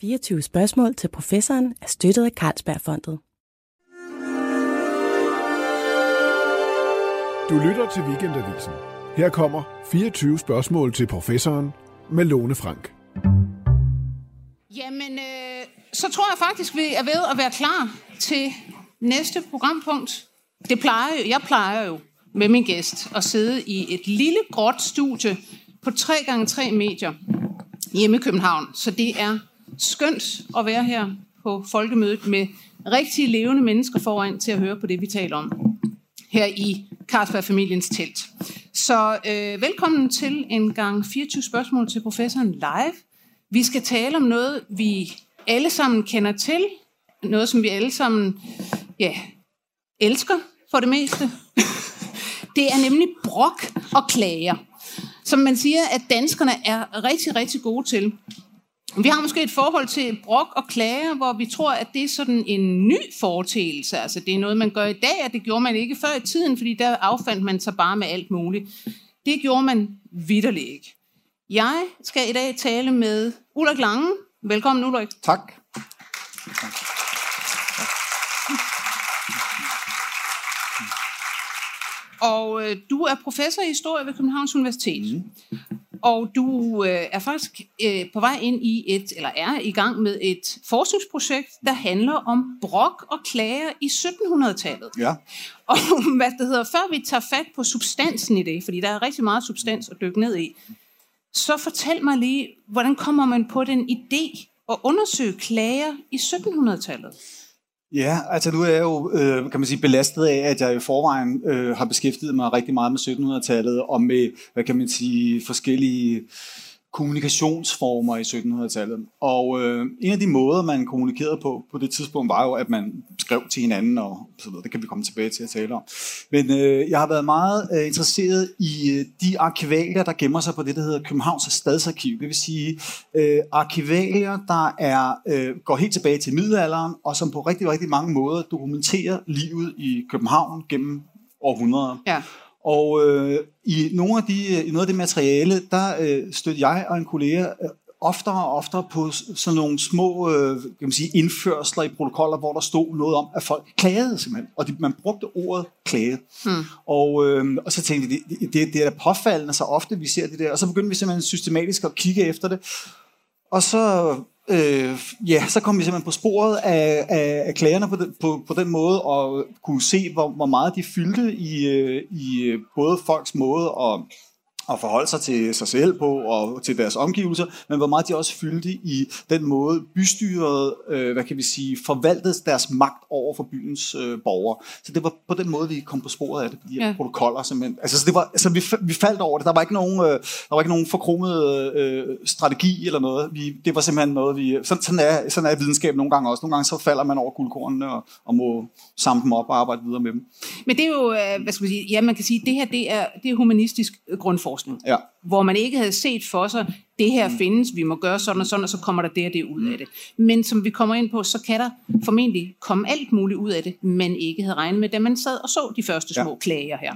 24 spørgsmål til professoren er støttet af Carlsbergfondet. Du lytter til Weekendavisen. Her kommer 24 spørgsmål til professoren med Lone Frank. Jamen, øh, så tror jeg faktisk, vi er ved at være klar til næste programpunkt. Det plejer jo, jeg plejer jo med min gæst at sidde i et lille gråt studie på 3x3 medier hjemme i København. Så det er skønt at være her på folkemødet med rigtige levende mennesker foran til at høre på det, vi taler om her i Carlsberg-familiens telt. Så øh, velkommen til en gang 24 spørgsmål til professoren live. Vi skal tale om noget, vi alle sammen kender til. Noget, som vi alle sammen ja, elsker for det meste. Det er nemlig brok og klager, som man siger, at danskerne er rigtig, rigtig gode til. Vi har måske et forhold til brok og klager, hvor vi tror, at det er sådan en ny foretagelse. Altså det er noget, man gør i dag, og det gjorde man ikke før i tiden, fordi der affandt man sig bare med alt muligt. Det gjorde man vidderligt ikke. Jeg skal i dag tale med Ulrik Lange. Velkommen, Ulrik. Tak. Og øh, du er professor i historie ved Københavns Universitet. Mm. Og du øh, er faktisk øh, på vej ind i et, eller er i gang med et forskningsprojekt, der handler om brok og klager i 1700-tallet. Ja. Og hvad det hedder, før vi tager fat på substansen i det, fordi der er rigtig meget substans at dykke ned i, så fortæl mig lige, hvordan kommer man på den idé at undersøge klager i 1700-tallet? Ja, altså nu er jeg jo, øh, kan man sige, belastet af, at jeg i forvejen øh, har beskæftiget mig rigtig meget med 1700-tallet og med, hvad kan man sige, forskellige kommunikationsformer i 1700-tallet. Og øh, en af de måder, man kommunikerede på på det tidspunkt, var jo, at man skrev til hinanden og så videre. Det kan vi komme tilbage til at tale om. Men øh, jeg har været meget øh, interesseret i øh, de arkivalier, der gemmer sig på det, der hedder Københavns Stadsarkiv. Det vil sige øh, arkivalier, der er, øh, går helt tilbage til middelalderen, og som på rigtig, rigtig mange måder dokumenterer livet i København gennem århundreder. Ja. Og øh, i, nogle af de, i noget af det materiale, der øh, stødte jeg og en kollega øh, oftere og oftere på sådan nogle små øh, kan man sige, indførsler i protokoller, hvor der stod noget om, at folk klagede simpelthen. Og de, man brugte ordet klage. Hmm. Og, øh, og så tænkte jeg, det, det, det er da påfaldende så ofte, vi ser det der. Og så begyndte vi simpelthen systematisk at kigge efter det. Og så øh, ja, så kom vi simpelthen på sporet af, af, af klagerne på den, på, på den måde, og kunne se, hvor, hvor meget de fyldte i, øh, i øh, både folks måde at at forholde sig til sig selv på og til deres omgivelser, men hvor meget de også fyldte i den måde bystyret, øh, hvad kan vi sige, forvaltede deres magt over for byens øh, borgere. Så det var på den måde, vi kom på sporet af det, de her Ja. protokoller simpelthen. Altså, så det var, altså vi, vi faldt over det. Der var ikke nogen, øh, der var ikke nogen forkromet øh, strategi eller noget. Vi, det var simpelthen noget, vi... Sådan, sådan, er, sådan er videnskab nogle gange også. Nogle gange så falder man over guldkornene og, og må samle dem op og arbejde videre med dem. Men det er jo, øh, hvad skal man sige, ja, man kan sige, det her det er, det er humanistisk øh, grundforskning, Ja. hvor man ikke havde set for sig, det her findes, vi må gøre sådan og sådan, og så kommer der det og det ud af det. Men som vi kommer ind på, så kan der formentlig komme alt muligt ud af det, man ikke havde regnet med, da man sad og så de første små Ja. klager her.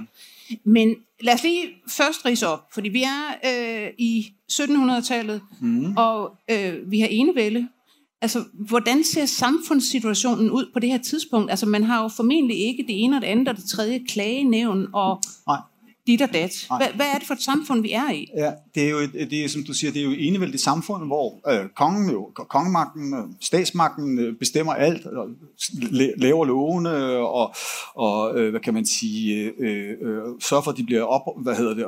Men lad os lige først rise op, fordi vi er øh, i 1700-tallet, mm. og øh, vi har enevælde. Altså, hvordan ser samfundssituationen ud på det her tidspunkt? Altså, man har jo formentlig ikke det ene og det andet og det tredje klagenævn og Nej. Dit og dat. Hvad, hvad er det for et samfund, vi er i? Ja, det er jo, et, det er, som du siger, det er jo enevældigt samfund, hvor øh, kongen, jo, kongemagten, øh, statsmagten øh, bestemmer alt, og la- laver lovene, og, og øh, hvad kan man sige, øh, øh, sørger for, at de bliver op, hvad hedder det,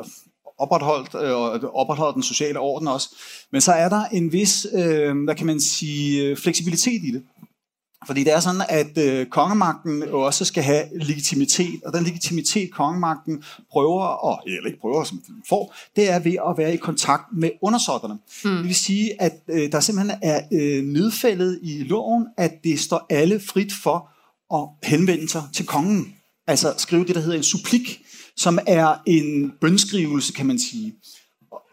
opretholdt, øh, og opretholder den sociale orden også. Men så er der en vis, øh, hvad kan man sige, øh, fleksibilitet i det. Fordi det er sådan, at øh, kongemagten jo også skal have legitimitet, og den legitimitet, kongemagten prøver, og, eller ikke prøver, som den får, det er ved at være i kontakt med undersåtterne. Mm. Det vil sige, at øh, der simpelthen er øh, nedfældet i loven, at det står alle frit for at henvende sig til kongen. Altså skrive det, der hedder en supplik, som er en bønskrivelse, kan man sige.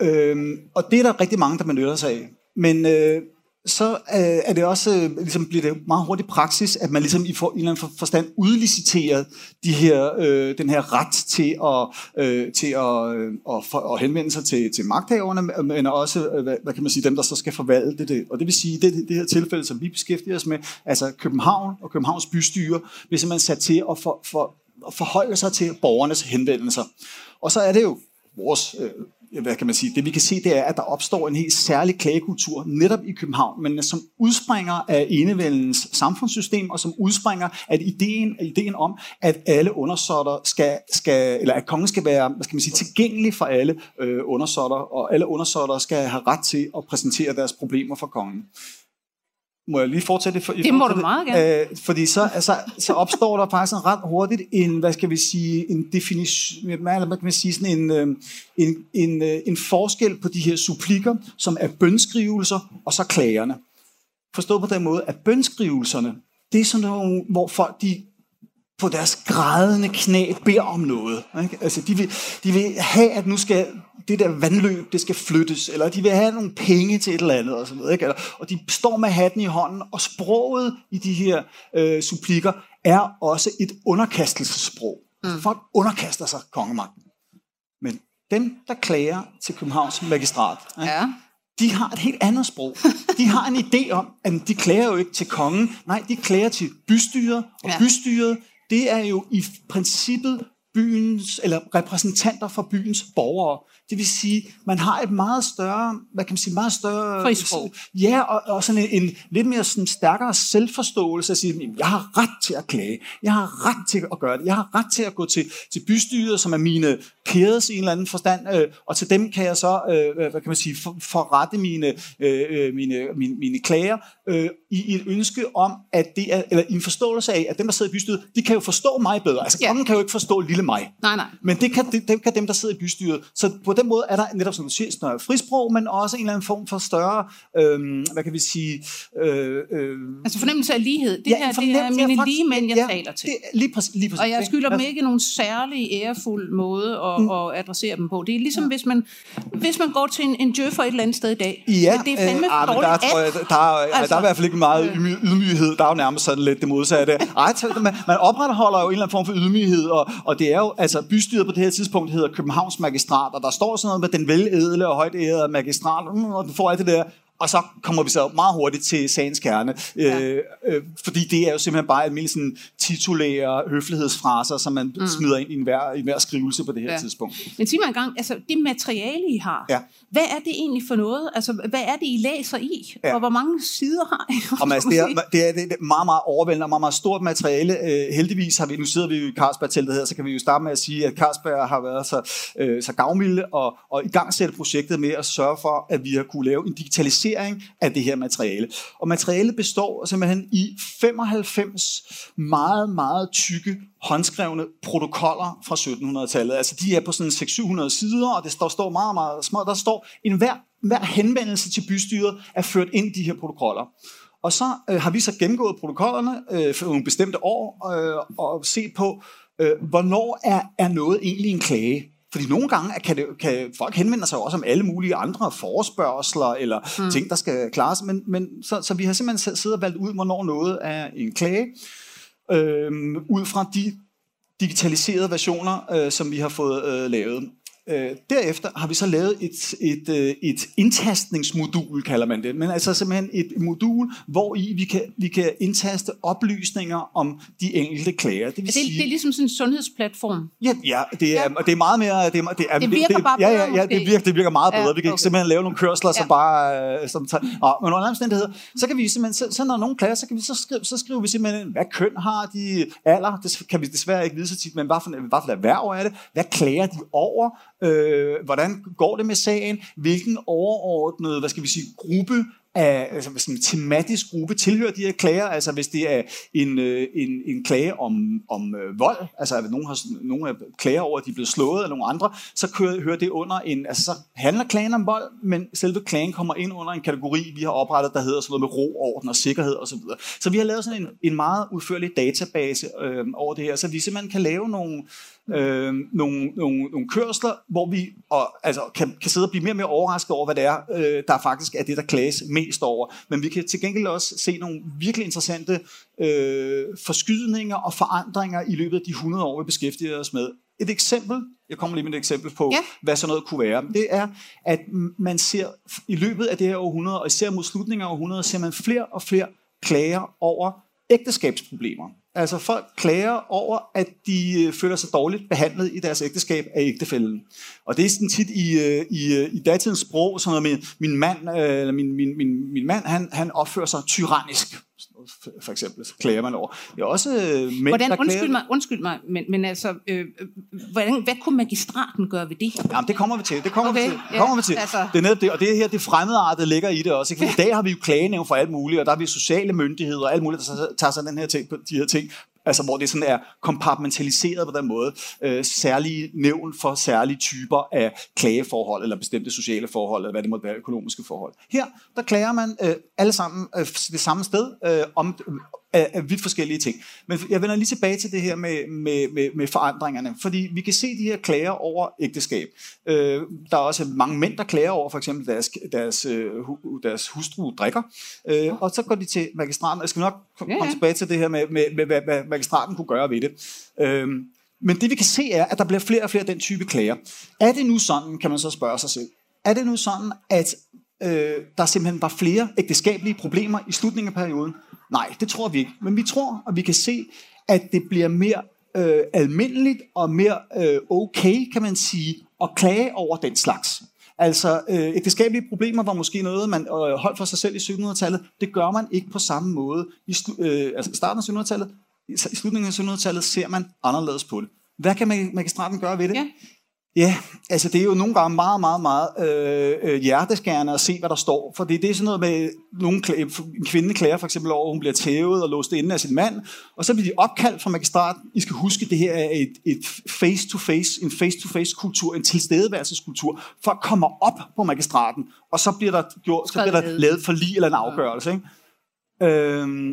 Øhm, og det er der rigtig mange, der benytter sig af. Men øh, så øh, er det også, øh, ligesom bliver det meget hurtigt praksis, at man ligesom i for, en eller anden forstand udliciterer de her, øh, den her ret til at, øh, til at, øh, at, for, at henvende sig til, til magthaverne, men også, øh, hvad, hvad kan man sige, dem, der så skal forvalte det. Og det vil sige, det, det her tilfælde, som vi beskæftiger os med, altså København og Københavns bystyre, bliver simpelthen sat til at, for, for, at forholde sig til borgernes henvendelser. Og så er det jo vores øh, hvad kan man sige, det vi kan se, det er, at der opstår en helt særlig klagekultur netop i København, men som udspringer af enevældens samfundssystem, og som udspringer af ideen, af ideen om, at alle undersåtter skal, skal, eller at kongen skal være, hvad skal man sige, tilgængelig for alle øh, undersåtter, og alle undersåtter skal have ret til at præsentere deres problemer for kongen. Må jeg lige fortsætte? For, det må du meget gerne. Øh, fordi så, altså, så opstår der faktisk en ret hurtigt en, hvad skal vi sige, en definition, hvad kan man sige, sådan en, øh, en, en, øh, en forskel på de her supplikker, som er bønskrivelser, og så klagerne. Forstået på den måde, at bønskrivelserne, det er sådan nogle, hvor folk de på deres grædende knæ beder om noget. Ikke? Altså, de, vil, de vil have, at nu skal det der vandløb, det skal flyttes, eller de vil have nogle penge til et eller andet, og, så videre, ikke? og de står med hatten i hånden, og sproget i de her øh, supplikker er også et underkastelsessprog. Mm. Folk underkaster sig kongemagten. Men dem, der klager til Københavns magistrat, ikke? Ja. de har et helt andet sprog. De har en idé om, at de klager jo ikke til kongen, nej, de klager til bystyret, og Ja. bystyret, det er jo i princippet byens, eller repræsentanter for byens borgere. Det vil sige, man har et meget større, hvad kan man sige, meget større... Frisprog. Ja, og, og sådan en, en lidt mere sådan stærkere selvforståelse at sige, "Jamen, jeg har ret til at klage. Jeg har ret til at gøre det. Jeg har ret til at gå til, til bystyret, som er mine peers i en eller anden forstand, øh, og til dem kan jeg så, øh, hvad kan man sige, for, forrette mine, øh, øh, mine, mine, mine klager øh, i et ønske om, at det er, eller i en forståelse af, at dem, der sidder i bystyret, de kan jo forstå mig bedre. Altså, Ja. kongen kan jo ikke forstå lille mig. Nej, nej. Men det kan, det, dem kan dem, der sidder i bystyret. Så på den måde er der netop, som du siger, større frisprog, men også en eller anden form for større, øh, hvad kan vi sige... Øh, øh, Altså fornemmelse af lighed. Det ja, her, det er mine faktisk- ligemænd, jeg ja, taler til. Det, lige præcis, lige præcis. Og jeg skylder dem Ja. ikke nogen særlig ærefuld måde at, mm. at adressere dem på. Det er ligesom, ja. hvis, man, hvis man går til en, en djøffer et eller andet sted i dag. Ja, det er fandme øh, ah, dårligt der, tror jeg, der, er, altså, Altså. der er i hvert fald ikke meget ydmy- ydmyghed. Der er jo nærmest sådan lidt det modsatte. Ej, man, man opretholder jo en eller anden form for ydmyghed, og, og det er jo, altså bystyret på det her tidspunkt hedder Københavns Magistrat, og der står sådan noget med den veledle og højt ærede magistrat, og du får alt det der. Og så kommer vi så meget hurtigt til sagens kerne, Ja. øh, øh, fordi det er jo simpelthen bare almindelige sådan, titulære høflighedsfraser, som man mm. smider ind i enhver, i enhver skrivelse på det her Ja. tidspunkt. Men sig mig engang, altså det materiale, I har, Ja. hvad er det egentlig for noget? Altså, hvad er det, I læser i? Ja. Og hvor mange sider har I? Og Mads, det, er, det, er, det er meget, meget overvældende og meget, meget stort materiale. Øh, heldigvis har vi, nu sidder vi jo i Carlsberg-teltet her, så kan vi jo starte med at sige, at Carlsberg har været så, øh, så gavmilde og, og i gang sætte projektet med at sørge for, at vi har kunne lave en digitalisering af det her materiale. Og materialet består simpelthen i 95 meget, meget tykke håndskrevne protokoller fra 1700-tallet. Altså de er på sådan 600-700 sider, og det står, står meget, meget småt. Der står en hver, hver henvendelse til bystyret er ført ind i de her protokoller. Og så øh, har vi så gennemgået protokollerne øh, for nogle bestemte år øh, og set på, øh, hvornår er, er noget egentlig en klage. Fordi nogle gange kan, det, kan folk henvende sig også om alle mulige andre forespørgsler eller mm. ting, der skal klares. Men, men, så, så vi har simpelthen siddet og valgt ud, hvornår noget er en klage, øh, ud fra de digitaliserede versioner, øh, som vi har fået øh, lavet. Øh, derefter har vi så lavet et, et, øh, et indtastningsmodul, kalder man det. Men altså simpelthen et modul, hvor i vi kan, vi kan indtaste oplysninger om de enkelte klager. Det, vil Er det, sige, det er ligesom sådan en sundhedsplatform. Ja, ja det, er, Ja. og det er meget mere... Det, er, det, er, Det virker bare ja, bedre, ja, ja, det måske. virker, det virker meget Ja, bedre. Vi kan okay. simpelthen lave nogle kørsler, som Ja. bare... øh, Som tager, Nå, men under andre omstændigheder, så kan vi simpelthen... Så, så når nogen klager, så, kan vi, så, skrive, så skriver vi simpelthen, hvad køn har de alder? Det kan vi desværre ikke vide så tit, men hvad for, hvad for et erhverv er det? Hvad klager de over? Øh, hvordan går det med sagen? Hvilken overordnet, hvad skal vi sige, gruppe af altså sådan en tematisk gruppe tilhører de her klager, altså hvis det er en, øh, en, en klage om, om øh, vold, altså at nogen har nogle nogen er klager over, at de er blevet slået af nogle andre, så kører, hører det under en, altså så handler klagen om vold, men selve klagen kommer ind under en kategori, vi har oprettet, der hedder sådan noget med ro, orden og sikkerhed osv. Så, så vi har lavet sådan en, en meget udførlig database øh, over det her, så vi simpelthen kan lave nogle, øh, nogle, nogle, nogle kørsler, hvor vi og, altså, kan, kan sidde og blive mere og mere overrasket over, hvad det er, øh, der faktisk er det, der klages mest over. Men vi kan til gengæld også se nogle virkelig interessante øh, forskydninger og forandringer i løbet af de 100 år, vi beskæftiger os med. Et eksempel, jeg kommer lige med et eksempel på, ja. hvad sådan noget kunne være. Det er, at man ser i løbet af det her århundrede, og især mod slutningen af århundredet, ser man flere og flere klager over ægteskabsproblemer. Altså folk klager over, at de øh, føler sig dårligt behandlet i deres ægteskab af ægtefælden. Og det er sådan tit i, øh, i, øh, i datidens sprog, sådan noget med, min mand, eller min, min, min, min mand han, han opfører sig tyrannisk for eksempel, så klager man over. Det er også mænd, hvordan, der undskyld mig, undskyld mig, men, men altså, øh, hvordan, hvad kunne magistraten gøre ved det? Jamen, det kommer vi til. Det kommer okay, vi til. Det kommer ja, vi til. Altså. Det er netop det, og det her, det fremmedartede ligger i det også. Ikke? I dag har vi jo klagenævn for alt muligt, og der har vi sociale myndigheder og alt muligt, der tager sig den her ting, de her ting Altså hvor det sådan er kompartmentaliseret på den måde. Øh, særlige nævn for særlige typer af klageforhold, eller bestemte sociale forhold, eller hvad det måtte være, økonomiske forhold. Her, der klager man øh, alle sammen øh, det samme sted øh, om af, af vidt forskellige ting. Men jeg vender lige tilbage til det her med, med, med, med forandringerne, fordi vi kan se de her klager over ægteskab. Øh, der er også mange mænd, der klager over for eksempel deres, deres, øh, deres hustru drikker, øh, og så går de til magistraten. Jeg skal nok komme ja, ja. tilbage til det her med, med, med, med hvad magistraten kunne gøre ved det. Øh, men det vi kan se er, at der bliver flere og flere af den type klager. Er det nu sådan, kan man så spørge sig selv, er det nu sådan, at øh, der simpelthen var flere ægteskabelige problemer i slutningen af perioden? Nej, det tror vi ikke. Men vi tror, og vi kan se, at det bliver mere øh, almindeligt og mere øh, okay, kan man sige, at klage over den slags. Altså, øh, ægteskabelige problemer var måske noget, man øh, holdt for sig selv i 1700-tallet. Det gør man ikke på samme måde. I øh, altså, starten af 1700-tallet, i slutningen af 1700-tallet, ser man anderledes på det. Hvad kan magistraten gøre ved det? Ja. Ja, altså det er jo nogle gange meget, meget, meget øh, øh hjerteskærende at se, hvad der står. For det, det er sådan noget med, nogle en kvinde klager for eksempel over, at hun bliver tævet og låst inde af sin mand, og så bliver de opkaldt fra magistraten. I skal huske, det her er et, et face-to-face, en face-to-face kultur, en tilstedeværelseskultur, for komme op på magistraten, og så bliver der, gjort, så bliver der lavet for lige eller en afgørelse. Ikke? Øhm,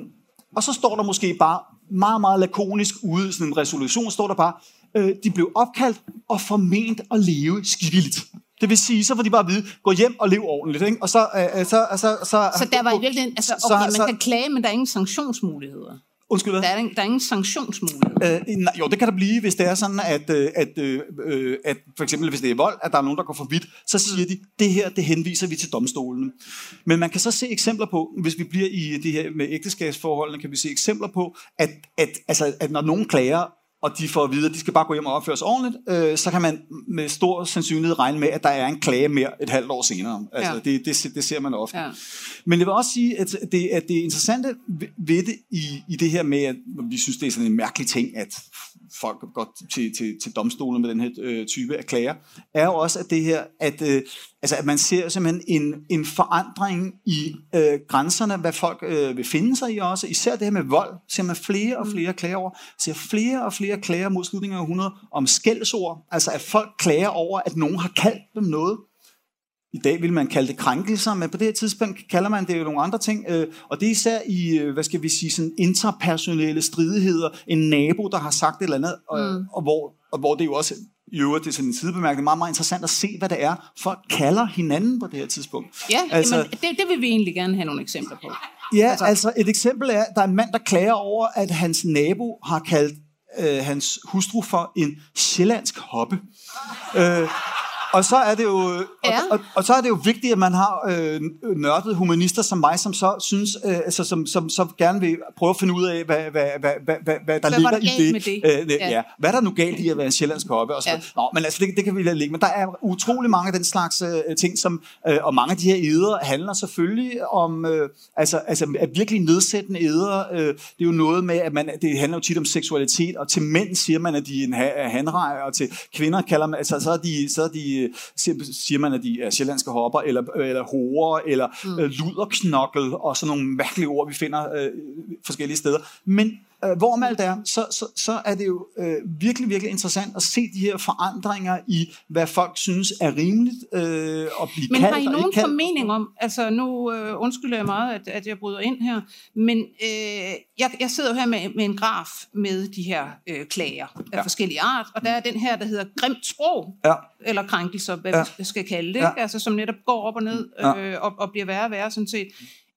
og så står der måske bare meget, meget lakonisk ude, sådan en resolution, står der bare, øh, de blev opkaldt og forment at leve skivilligt. Det vil sige, så får de bare at vide, gå hjem og lev ordentligt. Ikke? Og så, øh, øh så, så, så, så der var i virkeligheden, altså, okay, så, man kan klage, men der er ingen sanktionsmuligheder. Undskyld, hvad? Der er, ingen, der er ingen sanktionsmuligheder. Øh, nej, jo, det kan der blive, hvis det er sådan, at, øh, at, øh, at for eksempel hvis det er vold, at der er nogen, der går for vidt, så siger de, det her, det henviser vi til domstolene. Men man kan så se eksempler på, hvis vi bliver i det her med ægteskabsforholdene, kan vi se eksempler på, at, at, altså, at når nogen klager og de får at vide, at de skal bare gå hjem og opføre sig ordentligt, øh, så kan man med stor sandsynlighed regne med, at der er en klage mere et halvt år senere. Altså, ja. det, det, det ser man ofte. Ja. Men jeg vil også sige, at det, at det interessante ved det i, i det her med, at vi synes, det er sådan en mærkelig ting, at folk går til, til, til domstolen med den her øh, type af klager, er jo også, at det her, at, øh, altså, at man ser simpelthen en, en forandring i øh, grænserne, hvad folk øh, vil finde sig i også. Især det her med vold, ser man flere og flere klager over. Ser flere og flere klager mod slutningen af 100 om skældsord. Altså at folk klager over, at nogen har kaldt dem noget, i dag vil man kalde det krænkelser, men på det her tidspunkt kalder man det jo nogle andre ting. Øh, og det er især i, øh, hvad skal vi sige, sådan interpersonelle stridigheder. En nabo, der har sagt et eller andet, og, mm. og, hvor, og hvor det jo også i øvrigt, det er sådan en sidebemærkning, meget, meget interessant at se, hvad det er, folk kalder hinanden på det her tidspunkt. Ja, altså, jamen, det, det vil vi egentlig gerne have nogle eksempler på. Ja, altså, altså et eksempel er, der er en mand, der klager over, at hans nabo har kaldt øh, hans hustru for en sjællandsk hoppe. Øh, og så er det jo ja. og, og, og så er det jo vigtigt at man har øh, nørdede humanister som mig som så synes øh, altså som, som som gerne vil prøve at finde ud af hvad hvad hvad hvad, hvad, der hvad ligger i det. det? Øh, ja. ja. Hvad er der nu galt i at være en sjællandsk koppe og så. Ja. Nå, men altså det, det kan vi lade ligge, men der er utrolig mange af den slags øh, ting som øh, og mange af de her eder handler selvfølgelig om øh, altså altså at virkelig nedsættende eder øh, det er jo noget med at man det handler jo tit om seksualitet og til mænd siger man at de er en hanrej og til kvinder kalder man altså så er de så er de siger man, at de er sjællandske hopper, eller, eller horer, eller mm. øh, luderknokkel, og sådan nogle mærkelige ord, vi finder øh, forskellige steder. Men øh, hvorom alt er, så, så, så er det jo øh, virkelig, virkelig interessant at se de her forandringer i, hvad folk synes er rimeligt øh, at blive Men kaldt har I og nogen kaldt. formening om, altså nu øh, undskylder jeg meget, at, at jeg bryder ind her, men øh, jeg, jeg sidder jo her med, med en graf med de her øh, klager af Ja. ja. forskellige art, og der er den her, der hedder grimt sprog, Ja. eller krænkelser, hvad Ja. vi skal kalde det, Ja. altså, som netop går op og ned øh, og, og bliver værre og værre sådan set.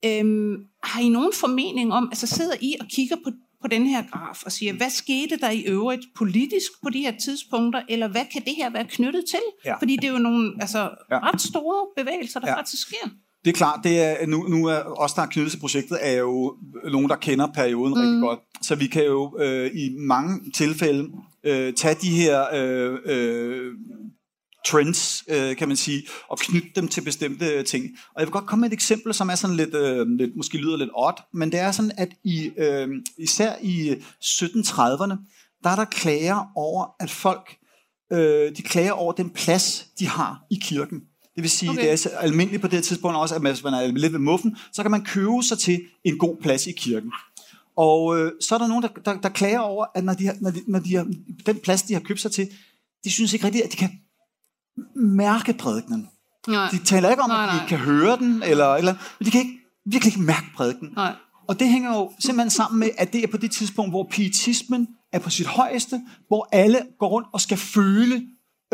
Øhm, har I nogen formening om, altså sidder I og kigger på, på den her graf og siger, hvad skete der i øvrigt politisk på de her tidspunkter, eller hvad kan det her være knyttet til? Ja. Fordi det er jo nogle altså, Ja. ret store bevægelser, der ja. faktisk sker. Det er klart, det er, nu, nu er os, der er knyttet til projektet, er jo nogen, der kender perioden mm. rigtig godt. Så vi kan jo øh, i mange tilfælde øh, tage de her øh, øh, trends, øh, kan man sige, og knytte dem til bestemte ting. Og jeg vil godt komme med et eksempel, som er sådan lidt, øh, lidt måske lyder lidt odd, men det er sådan, at i, øh, især i 1730'erne, der er der klager over, at folk øh, de klager over den plads, de har i kirken. Det vil sige, okay. Det er så almindeligt på det tidspunkt også, at hvis man er lidt ved muffen, så kan man købe sig til en god plads i kirken. Og øh, så er der nogen, der, der, der klager over, at når de, har, når, de, når de har, den plads, de har købt sig til, de synes ikke rigtigt, at de kan mærke prædikenen. Nej. De taler ikke om, Nej, at de nej. kan høre den, eller, eller, men de kan ikke, virkelig ikke mærke prædikenen. Nej. Og det hænger jo simpelthen sammen med, at det er på det tidspunkt, hvor pietismen er på sit højeste, hvor alle går rundt og skal føle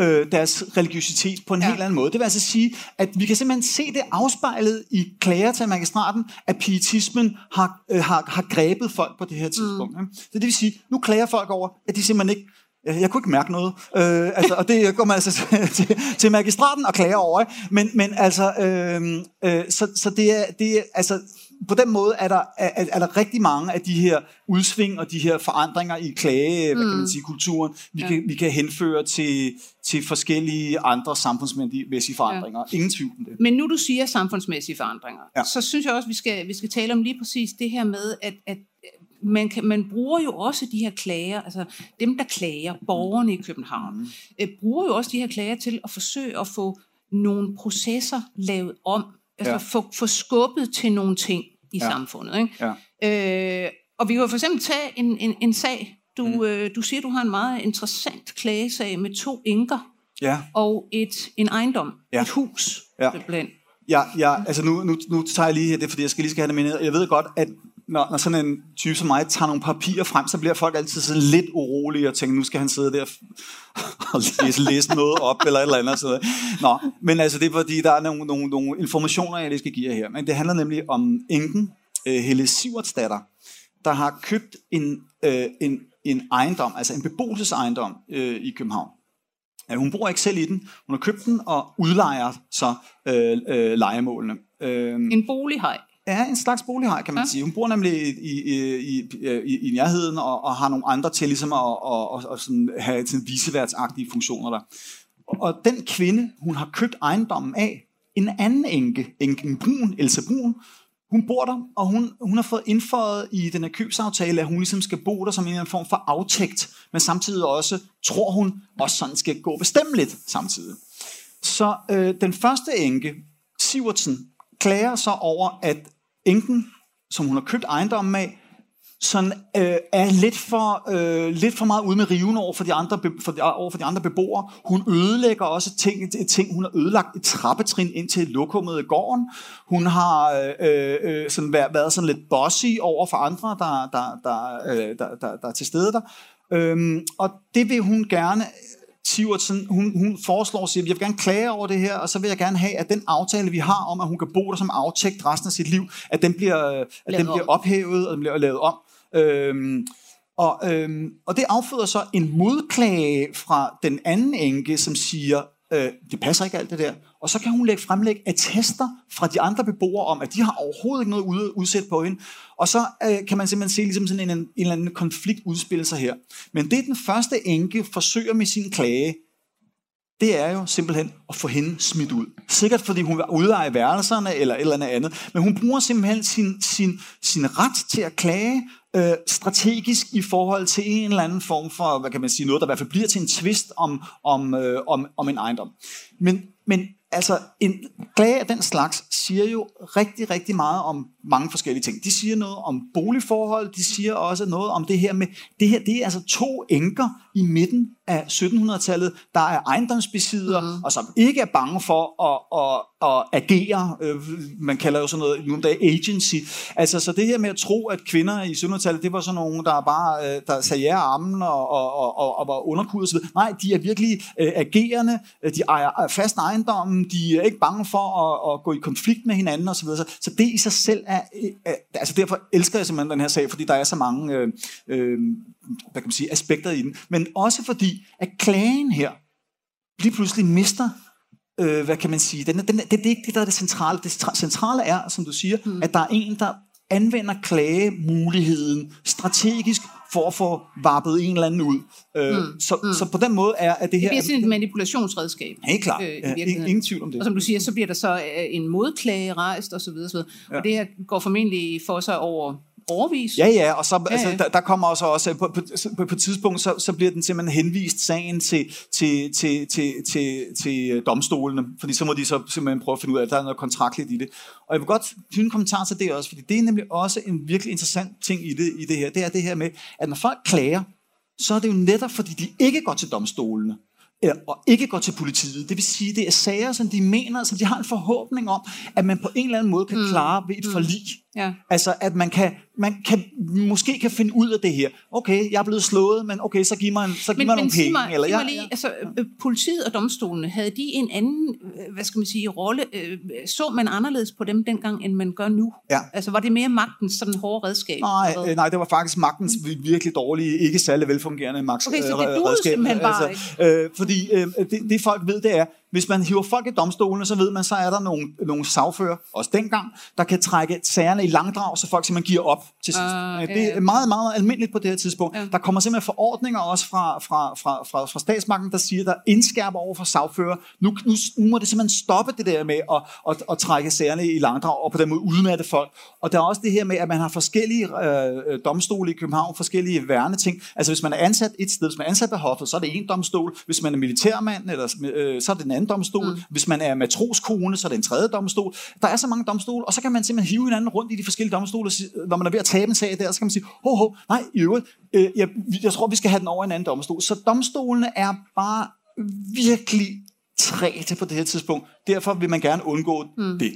øh, deres religiøsitet på en ja. Helt anden måde. Det vil altså sige, at vi kan simpelthen se det afspejlet i klager til magistraten, at pietismen har, øh, har, har grebet folk på det her tidspunkt. Mm. Så det vil sige, nu klager folk over, at de simpelthen ikke jeg, jeg kunne ikke mærke noget. Øh, altså, og det går man altså til, til, magistraten og klager over. Ikke? Men, men altså, øh, øh, så, så det er, det er, altså, på den måde er der, er, er der rigtig mange af de her udsving og de her forandringer i klage, hvad kan man sige, kulturen, vi, ja. kan, vi kan henføre til, til forskellige andre samfundsmæssige forandringer. Ja. Ingen tvivl om det. Men nu du siger samfundsmæssige forandringer, ja. så synes jeg også, vi skal, vi skal tale om lige præcis det her med, at, at man, kan, man bruger jo også de her klager, altså dem, der klager, borgerne i København, mm. øh, bruger jo også de her klager til at forsøge at få nogle processer lavet om, altså Ja. få, få skubbet til nogle ting i Ja. samfundet. Ikke? Ja. Øh, og vi kan jo for eksempel tage en, en, en sag, du, mm. øh, du siger, du har en meget interessant klagesag med to enker Ja. og et, en ejendom, Ja. et hus, Ja. simpelthen. Ja, ja altså nu, nu, nu tager jeg lige det, fordi jeg skal lige skal have det med. Jeg ved godt, at når, når sådan en type som mig tager nogle papirer frem, så bliver folk altid sådan lidt urolige og tænker, nu skal han sidde der og læse, læse noget op, eller et eller andet. Sådan noget. Nå, men altså det er fordi, der er nogle, nogle, nogle informationer, jeg lige skal give jer her. Men det handler nemlig om enken, øh, Helle Sivertsdatter, der har købt en, øh, en, en ejendom, altså en beboelsesejendom øh, i København. Ja, hun bor ikke selv i den. Hun har købt den og udlejer så øh, øh, legemålene. Øh, En bolighej er en slags bolighej, kan man ja. Sige. Hun bor nemlig i, i, i, i, i nærheden og, og har nogle andre til ligesom at og, og, og sådan have sådan viseværdsagtige funktioner der. Og, og den kvinde, hun har købt ejendommen af, en anden enke, enken Brun, Elsa Brun, hun bor der, og hun, hun har fået indføjet i den her købsaftale, at hun ligesom skal bo der som en form for aftægt, men samtidig også, tror hun, også sådan skal gå bestemmeligt samtidig. Så øh, den første enke, Sivertsen, klager så over, at enken, som hun har købt ejendommen af, sådan, øh, er lidt for, øh, lidt for meget ude med riven over for, de andre, be, for de, over for de andre beboere. Hun ødelægger også ting, ting. Hun har ødelagt et trappetrin ind til lokummet i gården. Hun har øh, øh, øh, sådan været, været sådan lidt bossy over for andre, der, der, der, øh, der, der, der er til stede der. Øhm, og det vil hun gerne Sivertsen, hun, hun foreslår sig, at jeg vil gerne klage over det her, og så vil jeg gerne have, at den aftale, vi har om, at hun kan bo der som aftægt resten af sit liv, at den bliver, at den bliver ophævet, og den bliver lavet om. Øhm, og, øhm, og det afføder så en modklage fra den anden enke, som siger, øh, det passer ikke alt det der. Og så kan hun lægge fremlægge attester fra de andre beboere om, at de har overhovedet ikke noget ude, udsæt på hende. Og så øh, kan man simpelthen se ligesom sådan en, en eller anden konflikt udspille sig her. Men det er den første enke forsøger med sin klage, det er jo simpelthen at få hende smidt ud. Sikkert fordi hun vil udleje værelserne eller et eller andet andet. Men hun bruger simpelthen sin, sin, sin ret til at klage øh, strategisk i forhold til en eller anden form for, hvad kan man sige, noget, der i hvert fald bliver til en tvist om, om, øh, om, om en ejendom. Men, men altså en klage af den slags siger jo rigtig, rigtig meget om mange forskellige ting. De siger noget om boligforhold, de siger også noget om det her med, det her det er altså to enker i midten af 1700-tallet, der er ejendomsbesidere, mm. og som ikke er bange for at, at, at agere. Øh, man kalder jo sådan noget nu om dagen agency. Altså, så det her med at tro, at kvinder i 1700-tallet, det var sådan nogle, der bare øh, der sagde ja armen og, og, og, og, og var underkudet osv. Nej, de er virkelig øh, agerende, de ejer fast ejendommen, de er ikke bange for at, at gå i konflikt med hinanden osv. Så, så det i sig selv er, er, altså derfor elsker jeg simpelthen den her sag, fordi der er så mange øh, øh, hvad kan man sige, aspekter i den. Men også fordi, at klagen her lige pludselig mister øh, hvad kan man sige, den, den, det, det er ikke det, der er det centrale. Det centrale er, som du siger, mm. at der er en, der anvender klagemuligheden strategisk for at få varpet en eller anden ud. Øh, mm. Så, mm. så på den måde er at det her... Det bliver sådan et manipulationsredskab. Helt klart. Øh, ja, ingen, ingen tvivl om det. Og som du siger, så bliver der så øh, en modklage rejst osv. Og, så ja. og det her går formentlig for sig over overvis. Ja, ja, og så, ja, altså, ja. Altså, der, der kommer også, også på, på, på, på et tidspunkt, så, så bliver den simpelthen henvist sagen til, til, til, til, til, til domstolene, fordi så må de så simpelthen prøve at finde ud af, at der er noget kontraktligt i det. Og jeg vil godt finde en kommentar til det også, fordi det er nemlig også en virkelig interessant ting i det, i det her. Det er det her med, at når folk klager, så er det jo netop, fordi de ikke går til domstolene og ikke går til politiet. Det vil sige, det er sager, som de mener, som de har en forhåbning om, at man på en eller anden måde kan mm. klare ved et mm. forlig. Ja. Altså, at man kan, man kan, måske kan finde ud af det her. Okay, jeg er blevet slået, men okay, så giv mig, en, så giv men, mig men nogle penge. Mig, eller, ja, lige, ja. altså, øh, politiet og domstolene, havde de en anden, øh, hvad skal man sige, rolle? Øh, så man anderledes på dem dengang, end man gør nu? Ja. Altså, var det mere magtens sådan hårde redskab? Nej, nej, det var faktisk magtens mm. virkelig dårlige, ikke særlig velfungerende magts Okay, så det duede simpelthen bare altså, ikke? Øh, fordi øh, det, det folk ved, det er, hvis man hiver folk i domstolene, så ved man, så er der nogle, nogle sagfører, også dengang, der kan trække sagerne i langdrag, så folk simpelthen giver op til sidst. Uh, det er meget, meget almindeligt på det her tidspunkt. Uh. Der kommer simpelthen forordninger også fra, fra, fra, fra, fra statsmagten, der siger, der indskærper over for sagfører. Nu, nu, nu må det simpelthen stoppe det der med at, at, at trække sagerne i langdrag, og på den måde udmatte folk. Og der er også det her med, at man har forskellige øh, domstole i København, forskellige værneting. Altså hvis man er ansat et sted, hvis man er ansat ved hoffet, så er det en domstol. Hvis man er militærmand, eller, øh, så er det en anden domstol. Mm. Hvis man er matroskone, så er det en tredje domstol. Der er så mange domstole, og så kan man simpelthen hive hinanden rundt i de forskellige domstole, når man er ved at tabe en sag der, så kan man sige, ho, ho, nej, i øvrigt, øh, jeg, jeg tror, vi skal have den over en anden domstol. Så domstolene er bare virkelig træte på det her tidspunkt. Derfor vil man gerne undgå mm. det.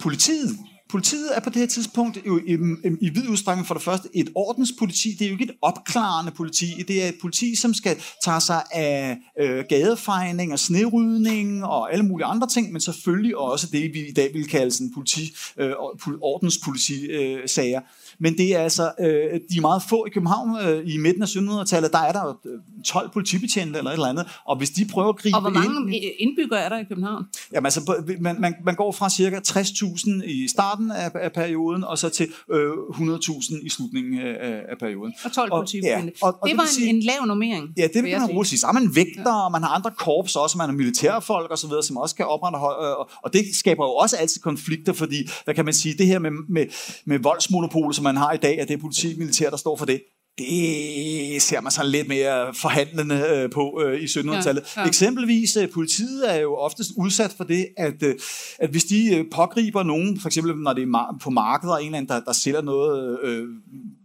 Politiet Politiet er på det her tidspunkt jo i, i, i vid udstrækning for det første et ordenspoliti. Det er jo ikke et opklarende politi. Det er et politi, som skal tage sig af øh, gadefejning og snerydning og alle mulige andre ting, men selvfølgelig også det, vi i dag vil kalde sådan politi, øh, ordenspoliti-sager. Øh, men det er altså, øh, de er meget få i København øh, i midten af 1700-tallet, der er der jo 12 øh, politibetjente eller et eller andet, og hvis de prøver at gribe Og hvor mange ind, indbyggere er der i København? Jamen altså, man, man, man går fra cirka 60.000 i starten af, af perioden, og så til øh, 100.000 i slutningen af, af perioden. Og 12 politibetjente. Ja, og, og det, det var sige, en, en lav normering. Ja, det kan man roligt sige. Så er man vægter, ja. og man har andre korps også, man har militærfolk og så videre, som også kan opretholde, og, og det skaber jo også altid konflikter, fordi, hvad kan man sige, det her med, med, med voldsmonopol, som man har i dag, at det er politi militær, der står for det, det ser man så lidt mere forhandlende øh, på øh, i 1700-tallet. Ja, ja. Eksempelvis, øh, politiet er jo oftest udsat for det, at, at hvis de pågriber nogen, for eksempel når det er på markedet, og en eller anden, der, der sælger noget, øh,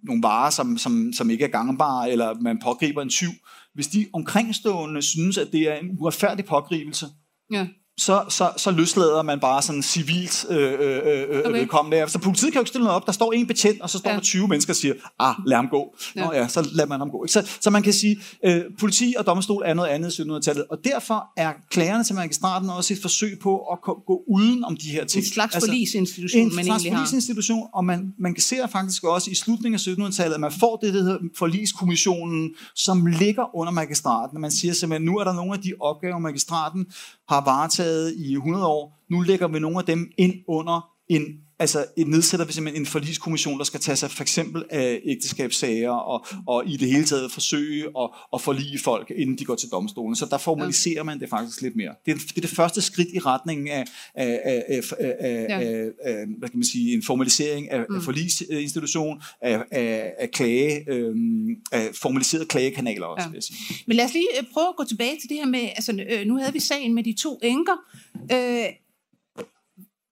nogle varer, som, som, som ikke er gangbare, eller man pågriber en tyv, hvis de omkringstående synes, at det er en uretfærdig pågribelse, ja så, så, så løslader man bare sådan civilt øh, øh, øh, okay. vedkommende. Så politiet kan jo ikke stille noget op. Der står en betjent, og så står ja. der 20 mennesker og siger, ah, lad ham gå. Ja. Nå ja, så lader man ham gå. Så, så man kan sige, øh, politi og domstol er noget andet i 1700-tallet. Og derfor er klagerne til magistraten også et forsøg på at gå uden om de her ting. En slags altså, forlisinstitution, en man slags forlisinstitution, og man, man ser faktisk også i slutningen af 1700-tallet, at man får det, der hedder forliskommissionen, som ligger under magistraten. Man siger simpelthen, nu er der nogle af de opgaver, magistraten har varetaget i 100 år. Nu lægger vi nogle af dem ind under en altså nedsætter vi simpelthen en forliskommission, der skal tage sig for eksempel af ægteskabssager og, og i det hele taget forsøge at, at forlige folk, inden de går til domstolen. Så der formaliserer man det faktisk lidt mere. Det er det, er det første skridt i retningen af, af, af, af, af, ja. af, af hvad kan man sige, en formalisering af, mm. af forlisinstitution, af, af, af klage, øh, af formaliserede klagekanaler også, ja. vil jeg sige. Men lad os lige øh, prøve at gå tilbage til det her med, altså øh, nu havde vi sagen med de to enker. Øh,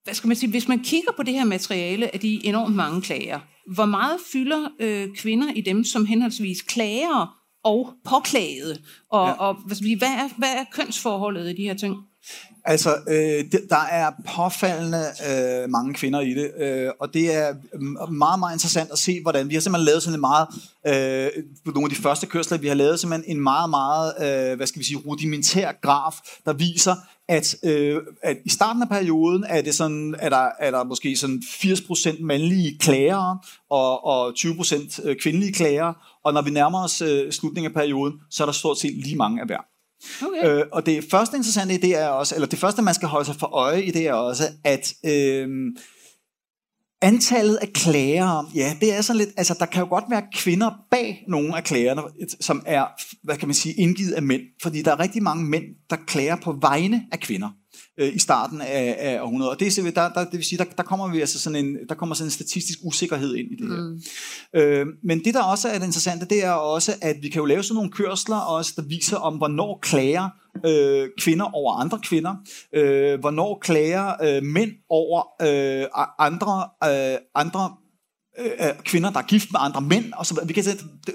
hvad skal man sige, hvis man kigger på det her materiale af de enormt mange klager, hvor meget fylder øh, kvinder i dem som henholdsvis klager og påklagede? Og, ja. og hvad, hvad, er, hvad er kønsforholdet i de her ting? Altså, øh, der er påfaldende øh, mange kvinder i det, øh, og det er meget, meget interessant at se, hvordan vi har simpelthen lavet sådan en meget, øh, på nogle af de første kørsler, vi har lavet simpelthen en meget, meget, øh, hvad skal vi sige, rudimentær graf, der viser, at, øh, at i starten af perioden er det sådan, er der, er der måske sådan 80% mandlige klagere og, og 20% øh, kvindelige klagere, og når vi nærmer os øh, slutningen af perioden, så er der stort set lige mange af hver. Okay. Øh, og det første interessante i det er også, eller det første man skal holde sig for øje i det er også, at øh, Antallet af klager, ja, det er sådan lidt, altså der kan jo godt være kvinder bag nogle af klagerne, som er, hvad kan man sige, indgivet af mænd, fordi der er rigtig mange mænd, der klager på vegne af kvinder øh, i starten af, af århundredet. Og det, der, der, det vil sige, der, der kommer vi altså sådan en, der kommer sådan en statistisk usikkerhed ind i det her. Mm. Øh, men det, der også er det interessante, det er også, at vi kan jo lave sådan nogle kørsler også, der viser om, hvornår klager øh, kvinder over andre kvinder, øh, hvornår klager øh, mænd over øh, andre, øh, andre øh, kvinder, der er gift med andre mænd, og så vi kan,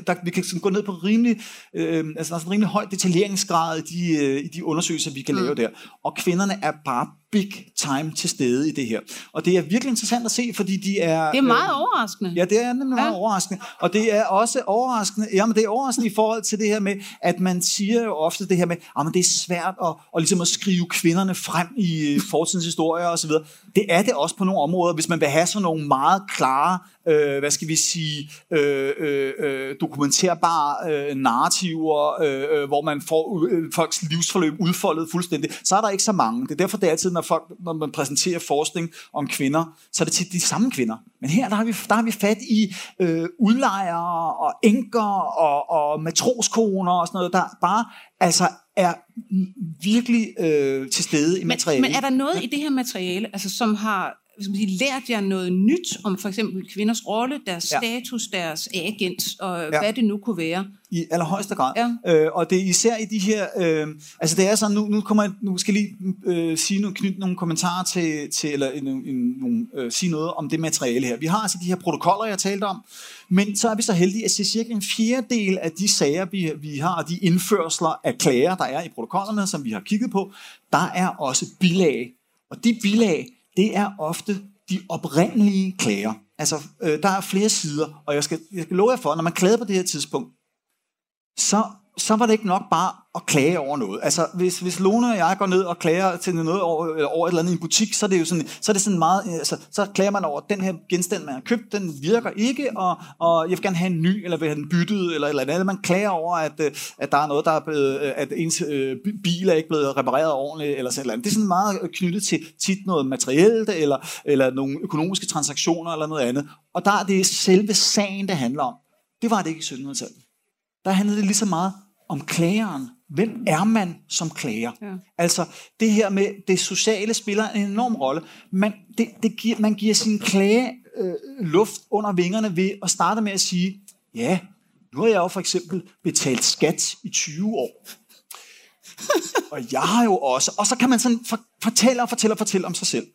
der, vi kan gå ned på rimelig, øh, altså der er en rimelig høj detaljeringsgrad i de, øh, i de undersøgelser, vi kan mm. lave der. Og kvinderne er bare big time til stede i det her. Og det er virkelig interessant at se, fordi de er... Det er meget øh, overraskende. Ja, det er nemlig meget ja. overraskende. Og det er også overraskende, jamen det er overraskende i forhold til det her med, at man siger jo ofte det her med, at det er svært at, at, ligesom at skrive kvinderne frem i øh, fortidens historier osv. Det er det også på nogle områder, hvis man vil have sådan nogle meget klare øh, hvad skal vi sige, øh, øh, øh dokumenterbare øh, narrativer, øh, øh, hvor man får øh, folks livsforløb udfoldet fuldstændig, så er der ikke så mange. Det er derfor, det er altid, når, folk, når man præsenterer forskning om kvinder, så er det til de samme kvinder. Men her, der har vi, der har vi fat i øh, udlejere og enker og, og matroskoner og sådan noget, der bare altså er virkelig øh, til stede i materialet. Men, men er der noget i det her materiale, altså, som har skal man sige, lært jer noget nyt om for eksempel kvinders rolle, deres ja. status, deres agent og ja. hvad det nu kunne være? I allerhøjeste grad. Ja. Øh, og det er især i de her, øh, altså det er sådan, nu, nu, kommer jeg, nu skal jeg lige øh, sige nogle, knytte nogle kommentarer til, til eller en, en, en, øh, sige noget om det materiale her. Vi har altså de her protokoller, jeg talte om, men så er vi så heldige at se cirka en fjerdedel af de sager, vi, vi har, og de indførsler af klager, der er i protokollerne, som vi har kigget på, der er også bilag. Og de bilag, det er ofte de oprindelige klager. Altså, øh, der er flere sider, og jeg skal, jeg skal love jer for, når man klager på det her tidspunkt, så så var det ikke nok bare at klage over noget. Altså, hvis, hvis Lone og jeg går ned og klager til noget over, over et eller andet i en butik, så er det jo sådan, så er det sådan meget, altså, så klager man over, at den her genstand, man har købt, den virker ikke, og, og jeg vil gerne have en ny, eller vil have den byttet, eller eller andet. Man klager over, at, at der er noget, der er blevet, at ens øh, bil er ikke blevet repareret ordentligt, eller sådan noget. Det er sådan meget knyttet til tit noget materielt, eller, eller nogle økonomiske transaktioner, eller noget andet. Og der er det selve sagen, det handler om. Det var det ikke i 1700-tallet. Der handlede det lige så meget om klageren. Hvem er man som klager? Ja. Altså det her med det sociale spiller en enorm rolle. Man, det, det giver, man giver sin klage øh, luft under vingerne ved at starte med at sige, ja, nu har jeg jo for eksempel betalt skat i 20 år. og jeg har jo også. Og så kan man sådan for, fortælle og fortælle og fortælle om sig selv.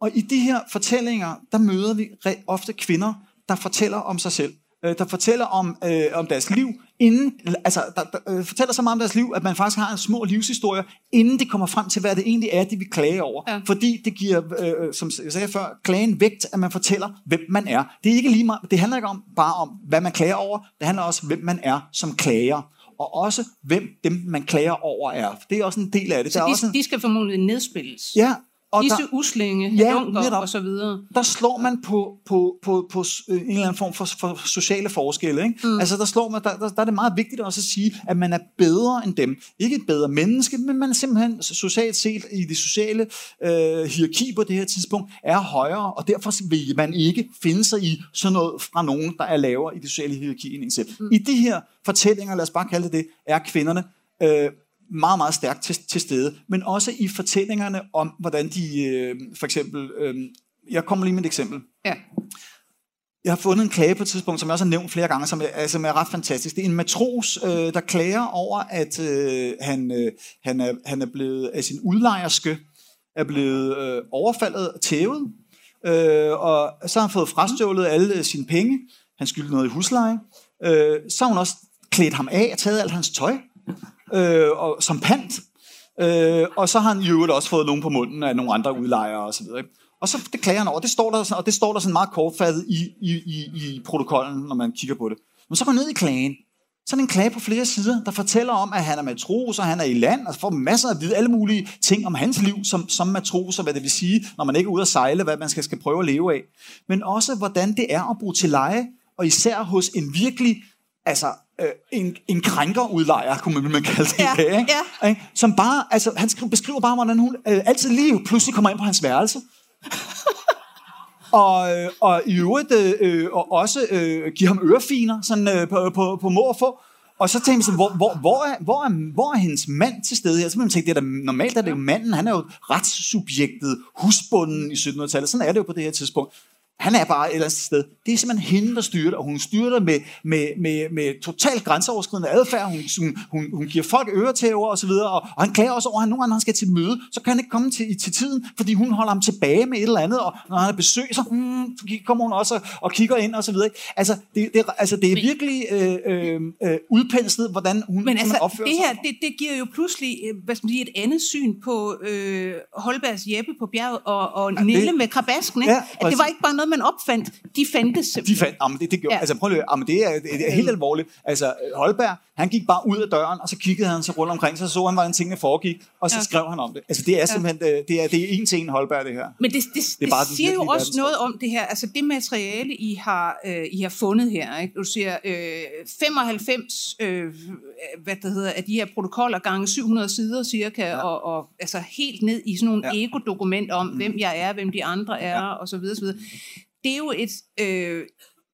Og i de her fortællinger, der møder vi ofte kvinder, der fortæller om sig selv øh, der fortæller om, øh, om deres liv, inden, altså, der, der øh, fortæller så meget om deres liv, at man faktisk har en små livshistorie, inden det kommer frem til, hvad det egentlig er, de vil klage over. Ja. Fordi det giver, øh, øh som jeg sagde før, klagen vægt, at man fortæller, hvem man er. Det, er ikke lige meget, det handler ikke om, bare om, hvad man klager over, det handler også om, hvem man er som klager og også hvem dem, man klager over er. Det er også en del af det. Så der de, er også en... de skal formodentlig nedspilles? Ja, Og Disse der- uslinge, Ja, lunker og så videre. der slår man på, på, på, på øh, en eller anden form for, for sociale forskelle. Ikke? Mm. Altså der, slår man, der, der, der er det meget vigtigt også at sige, at man er bedre end dem. Ikke et bedre menneske, men man er simpelthen socialt set i det sociale øh, hierarki på det her tidspunkt er højere, og derfor vil man ikke finde sig i sådan noget fra nogen, der er lavere i det sociale hierarki end en selv. Mm. I de her fortællinger, lad os bare kalde det det, er kvinderne øh, meget, meget stærkt til, til stede, men også i fortællingerne om, hvordan de øh, for eksempel, øh, jeg kommer lige med et eksempel. Ja. Jeg har fundet en klage på et tidspunkt, som jeg også har nævnt flere gange, som er, altså, som er ret fantastisk. Det er en matros, øh, der klager over, at øh, han, øh, han, er, han er blevet af sin udlejerske, er blevet øh, overfaldet og tævet, øh, og så har han fået frastjålet alle sine penge. Han skyldte noget i husleje. Øh, så har hun også klædt ham af og taget alt hans tøj øh, og, som pant. Øh, og så har han i øvrigt også fået nogen på munden af nogle andre udlejere og så videre. ikke? Og så det klager han over. Det står der, sådan- og det står der sådan meget kortfattet i, i, i, i protokollen, når man kigger på det. Men så går ned i klagen. Så er en klage på flere sider, der fortæller om, at han er matros, og han er i land, og får masser af at vide alle mulige ting om hans liv som, som matros, og hvad det vil sige, når man ikke er ude at sejle, hvad man skal, skal prøve at leve af. Men også, hvordan det er at bo til leje, og især hos en virkelig, altså øh, en, en krænkerudlejer, kunne man, man kalde det Ja, i dag, ikke? ja. Ikke? Som bare, altså, han skri- beskriver bare, hvordan hun øh, altid lige pludselig kommer ind på hans værelse. og, øh, og i øvrigt øh, øh, og også øh, give ham ørefiner sådan, øh, på, på, på må og få. Og så tænkte jeg sådan, hvor, hvor, hvor, er, hvor, er, hvor er hendes mand til stede her? Så man tænkte, det er da, normalt er det jo manden, han er jo retssubjektet, husbunden i 1700-tallet. Sådan er det jo på det her tidspunkt. Han er bare et eller andet sted. Det er simpelthen hende, der styrer det, og hun styrer det med, med, med, med totalt grænseoverskridende adfærd. Hun, hun, hun, hun giver folk øretæver og så videre, og, og han klager også over, at nogle gange, når han skal til møde, så kan han ikke komme til, til tiden, fordi hun holder ham tilbage med et eller andet, og når han har besøg, så, mm, så kommer hun også og, og kigger ind og så videre. Altså, det, det, altså, det er virkelig øh, øh, øh, udpenslet, hvordan hun, Men altså, opfører det sig. her, det, det giver jo pludselig øh, hvad skal man sige, et andet syn på øh, Holbergs Jeppe på bjerget og, og ja, Nille det- med krabasken. Ikke? Ja, at det var ikke bare noget, man opfandt. De fandtes De simpelthen. fandt, jamen det, det gjorde, ja. Altså prøv lige, jamen det er, det er helt alvorligt. Altså Holberg, han gik bare ud af døren, og så kiggede han sig rundt omkring, så så han, hvordan tingene foregik, og så ja. Skrev han om det. Altså det er simpelthen, det er, det er en til en Holberg, det her. Men det, det, det, det siger jo også verdens noget om det her, altså det materiale, I har, øh, I har fundet her. Ikke? Du siger øh, 95 øh, hvad det hedder, af de her protokoller gange 700 sider cirka, ja. og, og altså helt ned i sådan nogle ja. ego-dokumenter om, mm. hvem jeg er, hvem de andre er, ja. og så videre, så videre. Det er jo et øh,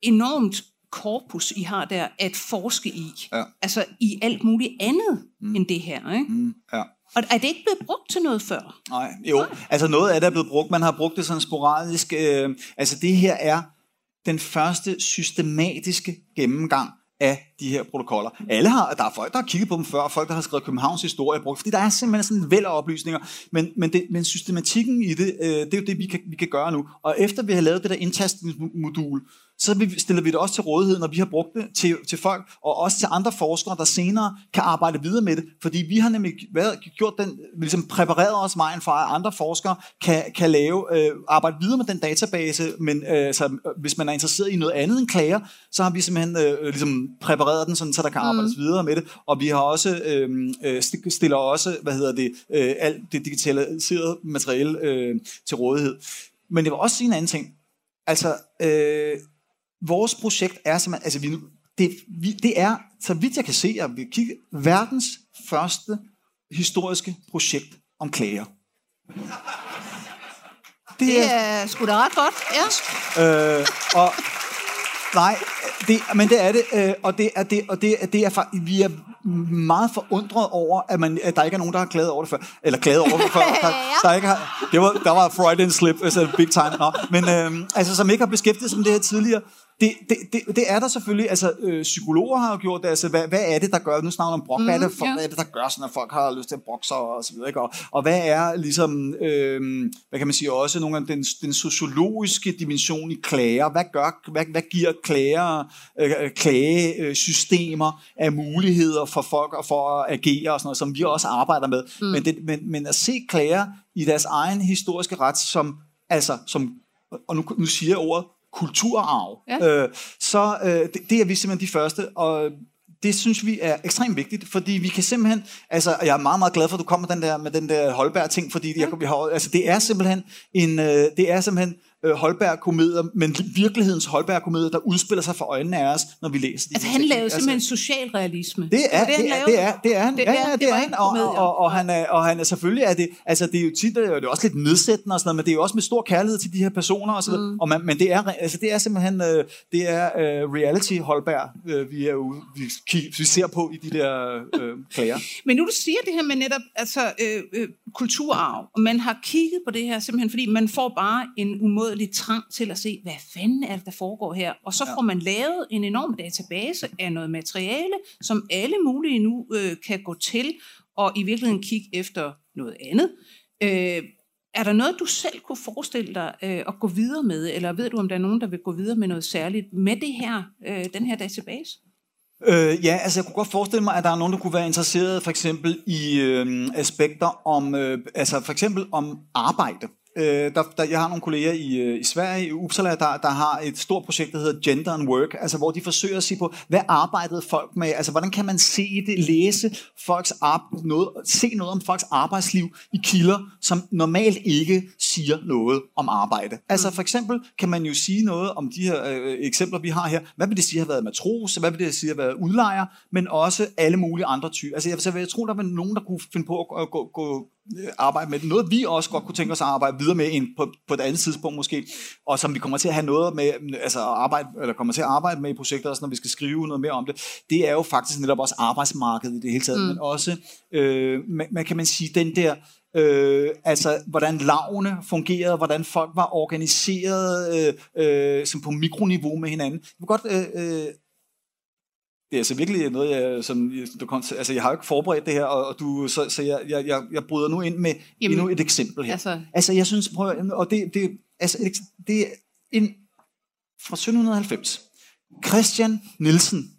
enormt korpus, I har der, at forske i. Ja. Altså i alt muligt andet mm. end det her. Ikke? Mm, ja. Og er det ikke blevet brugt til noget før? Nej, jo. Altså noget af det er blevet brugt. Man har brugt det sådan sporadisk. Øh, altså det her er den første systematiske gennemgang af de her protokoller. Alle har, der er folk, der har kigget på dem før, og folk, der har skrevet Københavns historie brugt, fordi der er simpelthen sådan en væld af oplysninger, men, men, det, men systematikken i det, øh, det er jo det, vi kan, vi kan gøre nu. Og efter vi har lavet det der indtastningsmodul, så stiller vi det også til rådighed, når vi har brugt det til, til folk, og også til andre forskere, der senere kan arbejde videre med det, fordi vi har nemlig været, gjort den, ligesom præpareret os vejen for, at andre forskere kan, kan lave, øh, arbejde videre med den database, men øh, så, øh, hvis man er interesseret i noget andet end klager, så har vi simpelthen øh, ligesom præpareret den, sådan, så der kan arbejdes mm. videre med det, og vi har også øh, øh, st- stiller også, hvad hedder det, øh, alt det digitaliserede materiale øh, til rådighed. Men jeg vil også en anden ting. Altså, øh, vores projekt er simpelthen, altså vi, det, vi, det er, så vidt jeg kan se, at vi kigger, verdens første historiske projekt om klager. Det Det er, er sgu da ret godt, ja. øh, og nej, det, men det er det, øh, og det er det, og det, er- det er vi er meget forundret over, at, man, at der ikke er nogen, der har klaget over det før, eller klaget over det før, der, der ikke har, det var, der var Freudian slip, altså big time, Nå, men øh, altså, som ikke har beskæftiget sig med det her tidligere, det, det, det, det er der selvfølgelig, altså øh, psykologer har jo gjort det, altså hvad, hvad er det, der gør, nu snakker om brok, mm, hvad, er det for, ja. hvad er det, der gør sådan, at folk har lyst til at brokke sig og så videre, ikke? Og, og hvad er ligesom, øh, hvad kan man sige, også nogle gange den, den sociologiske dimension i klager, hvad gør, hvad, hvad giver klager, øh, øh, klagesystemer af muligheder for folk og for at agere og sådan noget, som vi også arbejder med, mm. men, det, men, men at se klager i deres egen historiske ret, som, altså, som, og nu, nu siger jeg ordet, kulturarv, Ja. øh, så øh, det, det er vi simpelthen de første, og det synes vi er ekstremt vigtigt, fordi vi kan simpelthen, altså jeg er meget, meget glad for, at du kommer med den der, med den der Holberg-ting, fordi ja. jeg, vi har, altså, det er simpelthen en, øh, det er simpelthen øh, Holberg-komedier, men virkelighedens Holberg-komedier, der udspiller sig for øjnene af os, når vi læser de Altså han lavede Altså, simpelthen socialrealisme. det er, det, er, det er, det er han. Det- ja, ja, det det er han. Og, og, og, han er, og han er selvfølgelig er det, altså det er jo tit, det er jo også lidt nedsættende og sådan noget, men det er jo også med stor kærlighed til de her personer og så videre. Mm. Og man, men det er, altså det er simpelthen, øh, det er øh, reality Holberg, øh, vi er ude, vi, vi ser på i de der øh, klager. Men nu du siger det her med netop altså, øh, øh, kulturarv, og man har kigget på det her simpelthen, fordi man får bare en umådelig trang til at se, hvad fanden er det, der foregår her? Og så får man lavet en enorm database af noget materiale, som alle mulige nu øh, kan gå til og i virkeligheden kigge efter noget andet. Øh, er der noget, du selv kunne forestille dig øh, at gå videre med, eller ved du, om der er nogen, der vil gå videre med noget særligt med det her, øh, den her database? Øh, ja, altså jeg kunne godt forestille mig, at der er nogen, der kunne være interesseret for eksempel i øh, aspekter om, øh, altså for eksempel om arbejde. Øh, der, der, jeg har nogle kolleger i, øh, i Sverige, i Uppsala, der, der har et stort projekt, der hedder Gender and Work, altså hvor de forsøger at sige på, hvad arbejdede folk med, altså hvordan kan man se det, læse folks ar- noget, se noget om folks arbejdsliv i kilder, som normalt ikke siger noget om arbejde. Altså for eksempel kan man jo sige noget om de her øh, eksempler, vi har her. Hvad vil det sige at have været matros? Hvad vil det sige at have været udlejer? Men også alle mulige andre typer. Altså jeg, så jeg tror, der var nogen, der kunne finde på at gå, gå, arbejde med det. Noget, vi også godt kunne tænke os at arbejde videre med en, på, på et andet tidspunkt måske, og som vi kommer til at have noget med, altså at arbejde, eller kommer til at arbejde med i projekter, også når vi skal skrive noget mere om det, det er jo faktisk netop også arbejdsmarkedet i det hele taget, mm. men også, øh, man, man kan man sige, den der, Øh, altså hvordan lavene fungerede, hvordan folk var organiseret øh, øh, som på mikroniveau med hinanden. Jeg vil godt øh, øh, det er altså virkelig noget, jeg, som, du kom til, altså jeg har jo ikke forberedt det her, og, og du, så, så jeg, jeg, jeg, jeg bryder nu ind med Jamen, endnu et eksempel her. altså- altså jeg synes, prøv, og det, det, altså, det er en fra 1790. Christian Nielsen,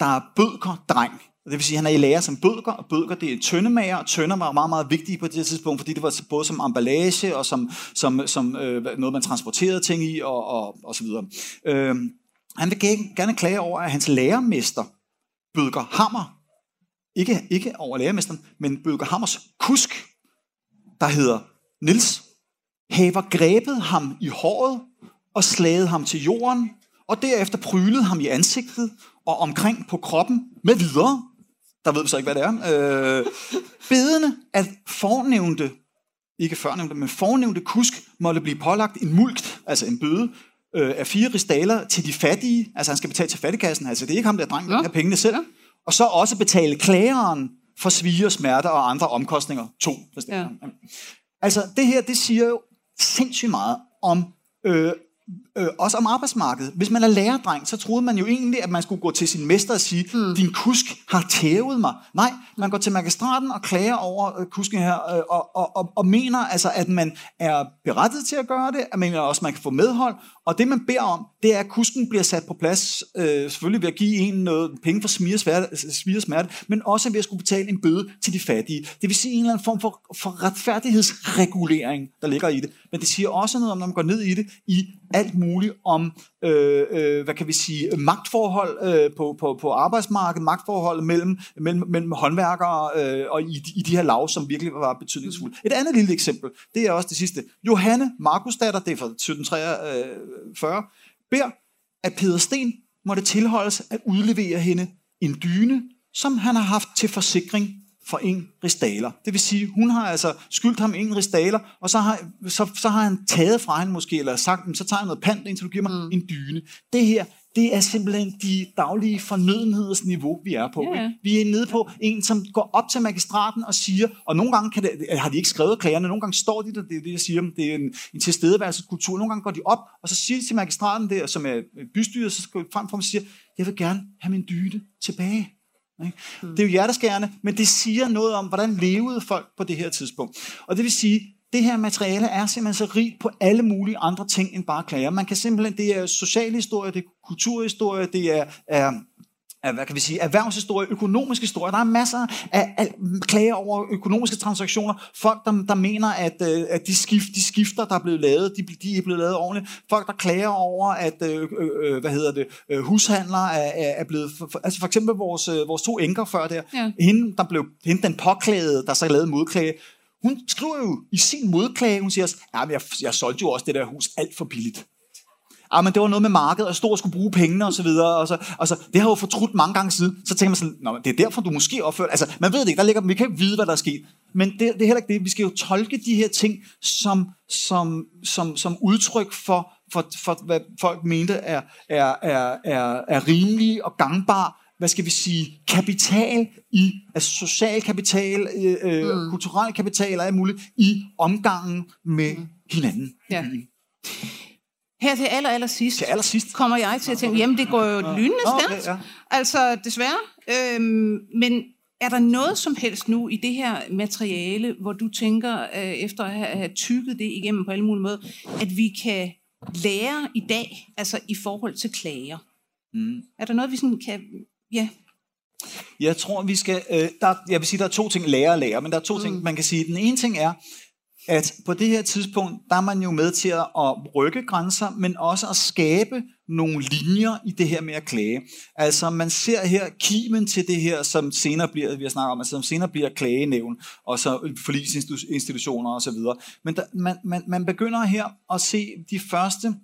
der er bødker-dreng. Det vil sige, at han er i lære som bødker, og bødker det er tøndemager, og tønder var meget, meget vigtige på det her tidspunkt, fordi det var både som emballage og som, som, som øh, noget, man transporterede ting i, og, og, og så videre. Øh, han vil gerne, klage over, at hans lærermester, Bødker Hammer, ikke, ikke over lærermesteren, men Bødker Hammers kusk, der hedder Nils, haver grebet ham i håret og slaget ham til jorden, og derefter prylet ham i ansigtet og omkring på kroppen med videre. Der ved vi så ikke, hvad det er. Øh, bedende, at fornævnte, ikke førnævnte, men fornævnte kusk måtte blive pålagt en mulkt, altså en bøde, øh, af fire ristaler til de fattige. Altså han skal betale til fattigkassen, altså det er ikke ham, der er drengen, der har pengene selv. Og så også betale klageren for svige, smerter og andre omkostninger. To. hvis det er. Ja. Altså, det her, det siger jo sindssygt meget om, øh, øh, også om arbejdsmarkedet. Hvis man er lærerdreng, så troede man jo egentlig, at man skulle gå til sin mester og sige, mm. din kusk har tævet mig. Nej, man går til magistraten og klager over øh, kusken her, øh, og, og, og, og mener altså, at man er berettiget til at gøre det, at man mener også, at man kan få medhold, og det man beder om, det er, at kusken bliver sat på plads, øh, selvfølgelig ved at give en noget penge for smir smerte, smerte, men også ved at skulle betale en bøde til de fattige. Det vil sige en eller anden form for, for retfærdighedsregulering, der ligger i det. Men det siger også noget om, når man går ned i det, i alt muligt om, øh, øh, hvad kan vi sige, magtforhold øh, på, på, på arbejdsmarkedet, magtforhold mellem, mellem, mellem håndværkere øh, og i, i de her lav, som virkelig var betydningsfulde. Et andet lille eksempel, det er også det sidste. Johanne Markusdatter, det er fra 1743, beder, at Peder Sten måtte tilholdes at udlevere hende en dyne, som han har haft til forsikring for en ristaler. Det vil sige, hun har altså skyldt ham en ristaler, og så har, så, så har han taget fra hende måske, eller sagt, "Men så tager jeg noget pant, indtil du giver mig mm. en dyne. Det her, det er simpelthen de daglige fornødenheders niveau, vi er på. Ikke? Vi er nede på en, som går op til magistraten og siger, og nogle gange kan det, har de ikke skrevet klagerne, nogle gange står de der, det er det, jeg siger, det er en, en tilstedeværelseskultur, nogle gange går de op, og så siger de til magistraten der, som er bystyret, så skal frem for dem og siger, jeg vil gerne have min dyne tilbage. Ikke? Mm. Det er jo hjerteskærende, men det siger noget om, hvordan levede folk på det her tidspunkt. Og det vil sige, det her materiale er simpelthen så rigt på alle mulige andre ting end bare klager. Man kan simpelthen, det er social historie, det er kulturhistorie, det er, er, hvad kan vi sige, erhvervshistorie, økonomisk historie. Der er masser af, af klager over økonomiske transaktioner. Folk, der, der mener, at, øh, at de, skift, de skifter, der er blevet lavet, de, de er blevet lavet ordentligt. Folk, der klager over, at øh, øh, hvad hedder det, øh, hushandlere er, er blevet... For, altså for eksempel vores, øh, vores to enker før der. Ja. Hende, der blev, hende, den påklagede, der så lavede modklage, hun skriver jo i sin modklage, hun siger, men jeg, jeg solgte jo også det der hus alt for billigt ah, men det var noget med markedet, og stod og skulle bruge pengene og så videre. Og så, og så, det har jo fortrudt mange gange siden. Så tænker man sådan, Nå, det er derfor, du måske opførte... Altså, man ved det ikke, der ligger, vi kan ikke vide, hvad der er sket. Men det, det er heller ikke det. Vi skal jo tolke de her ting som, som, som, som udtryk for, for, for, hvad folk mente er, er, er, er, er rimelige og gangbare hvad skal vi sige, kapital i, altså social kapital, øh, øh mm. kulturel kapital og alt muligt, i omgangen med mm. hinanden. Ja. Her til aller, aller sidst, til aller sidst kommer jeg til at tænke, jamen det går jo lynende stærkt. Ja. Altså desværre. Øhm, men er der noget som helst nu i det her materiale, hvor du tænker, øh, efter at have, have tykket det igennem på alle mulige måder, at vi kan lære i dag, altså i forhold til klager? Mm. Er der noget, vi sådan kan... Ja. Jeg tror, vi skal... Øh, der, jeg vil sige, der er to ting, lære og lære, men der er to mm. ting, man kan sige. Den ene ting er, at på det her tidspunkt, der er man jo med til at rykke grænser, men også at skabe nogle linjer i det her med at klage. Altså man ser her kimen til det her, som senere bliver, vi har snakket om, altså, som senere bliver klagenævn, og så forlisinstitutioner og så videre. Men der, man, man, man begynder her at se de første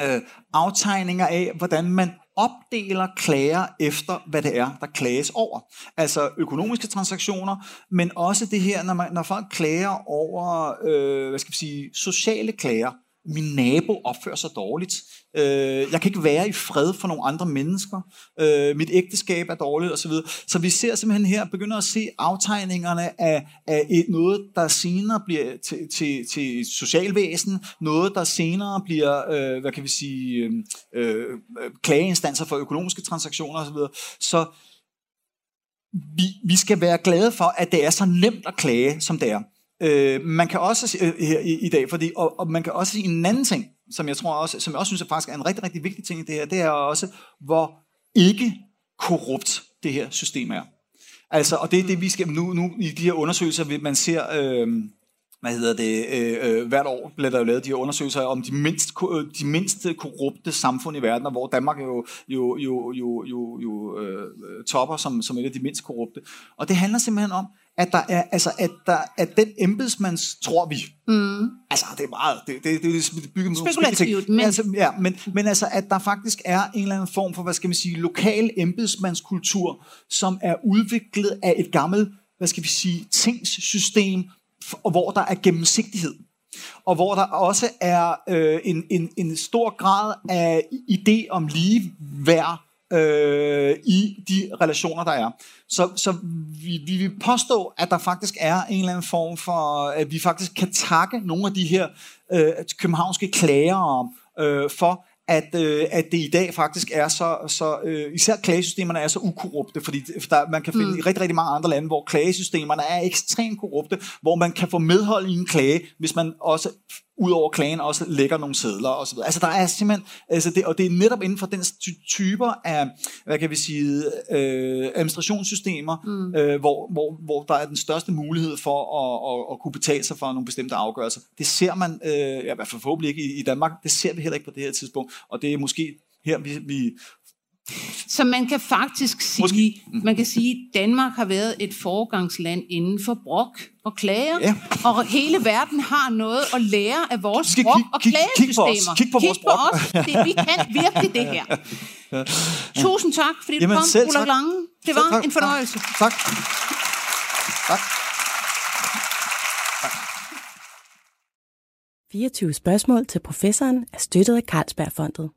øh, aftegninger af, hvordan man opdeler klager efter, hvad det er, der klages over. Altså økonomiske transaktioner, men også det her, når, man, når folk klager over, øh, hvad skal vi sige, sociale klager, min nabo opfører sig dårligt. Øh, jeg kan ikke være i fred for nogle andre mennesker. Øh, mit ægteskab er dårligt osv. Så, så vi ser simpelthen her, begynder at se aftegningerne af, af et, noget, der senere bliver til, til, til socialvæsen, noget, der senere bliver, øh, hvad kan vi sige, øh, øh klageinstanser for økonomiske transaktioner osv. Så, så vi, vi skal være glade for, at det er så nemt at klage, som det er. Øh, man kan også øh, her i, i dag, fordi, og, og man kan også sige en anden ting, som jeg tror også, som jeg også synes er faktisk er en rigtig, rigtig vigtig ting i det her, det er også, hvor ikke korrupt det her system er. Altså, og det er det, vi skal nu, nu i de her undersøgelser, man ser, øh, hvad hedder det, øh, øh, hvert år bliver der jo lavet de her undersøgelser om de mindst, øh, de mindste korrupte samfund i verden, og hvor Danmark jo, jo, jo, jo, jo, jo øh, topper som, som et af de mindst korrupte. Og det handler simpelthen om, at der er, altså, at der, at den embedsmands, tror vi, mm. altså, det er meget, det, det, det, er bygget med Spekulativt, men... Altså, ja, men, men altså, at der faktisk er en eller anden form for, hvad skal man sige, lokal embedsmandskultur, som er udviklet af et gammelt, hvad skal vi sige, tingssystem, og hvor der er gennemsigtighed. Og hvor der også er øh, en, en, en stor grad af idé om lige værd øh, i de relationer, der er. Så, så vi, vi vil påstå, at der faktisk er en eller anden form for, at vi faktisk kan takke nogle af de her øh, københavnske klagere øh, for, at, øh, at det i dag faktisk er så, så øh, især klagesystemerne er så ukorrupte, fordi der, man kan finde mm. i rigtig, rigtig mange andre lande, hvor klagesystemerne er ekstremt korrupte, hvor man kan få medhold i en klage, hvis man også ud over klagen også lægger nogle sædler og så videre. Altså der er simpelthen, altså det, og det er netop inden for den typer af, hvad kan vi sige, øh, administrationssystemer, mm. øh, hvor, hvor, hvor der er den største mulighed for at, at, at kunne betale sig for nogle bestemte afgørelser. Det ser man, øh, ja, i hvert fald forhåbentlig ikke i, i Danmark, det ser vi heller ikke på det her tidspunkt, og det er måske her, vi, vi så man kan faktisk sige, mm. man kan sige, at Danmark har været et foregangsland inden for brok og klager, ja. og hele verden har noget at lære af vores brok og klagesystemer. Kig på, kig på, kig på os. Det, vi kan virkelig det her. Tusind tak, fordi Jamen, du kom, selv, Ulla Lange. Det var tak. en fornøjelse. Tak. Tak. 24 spørgsmål til professoren er støttet af Carlsbergfondet.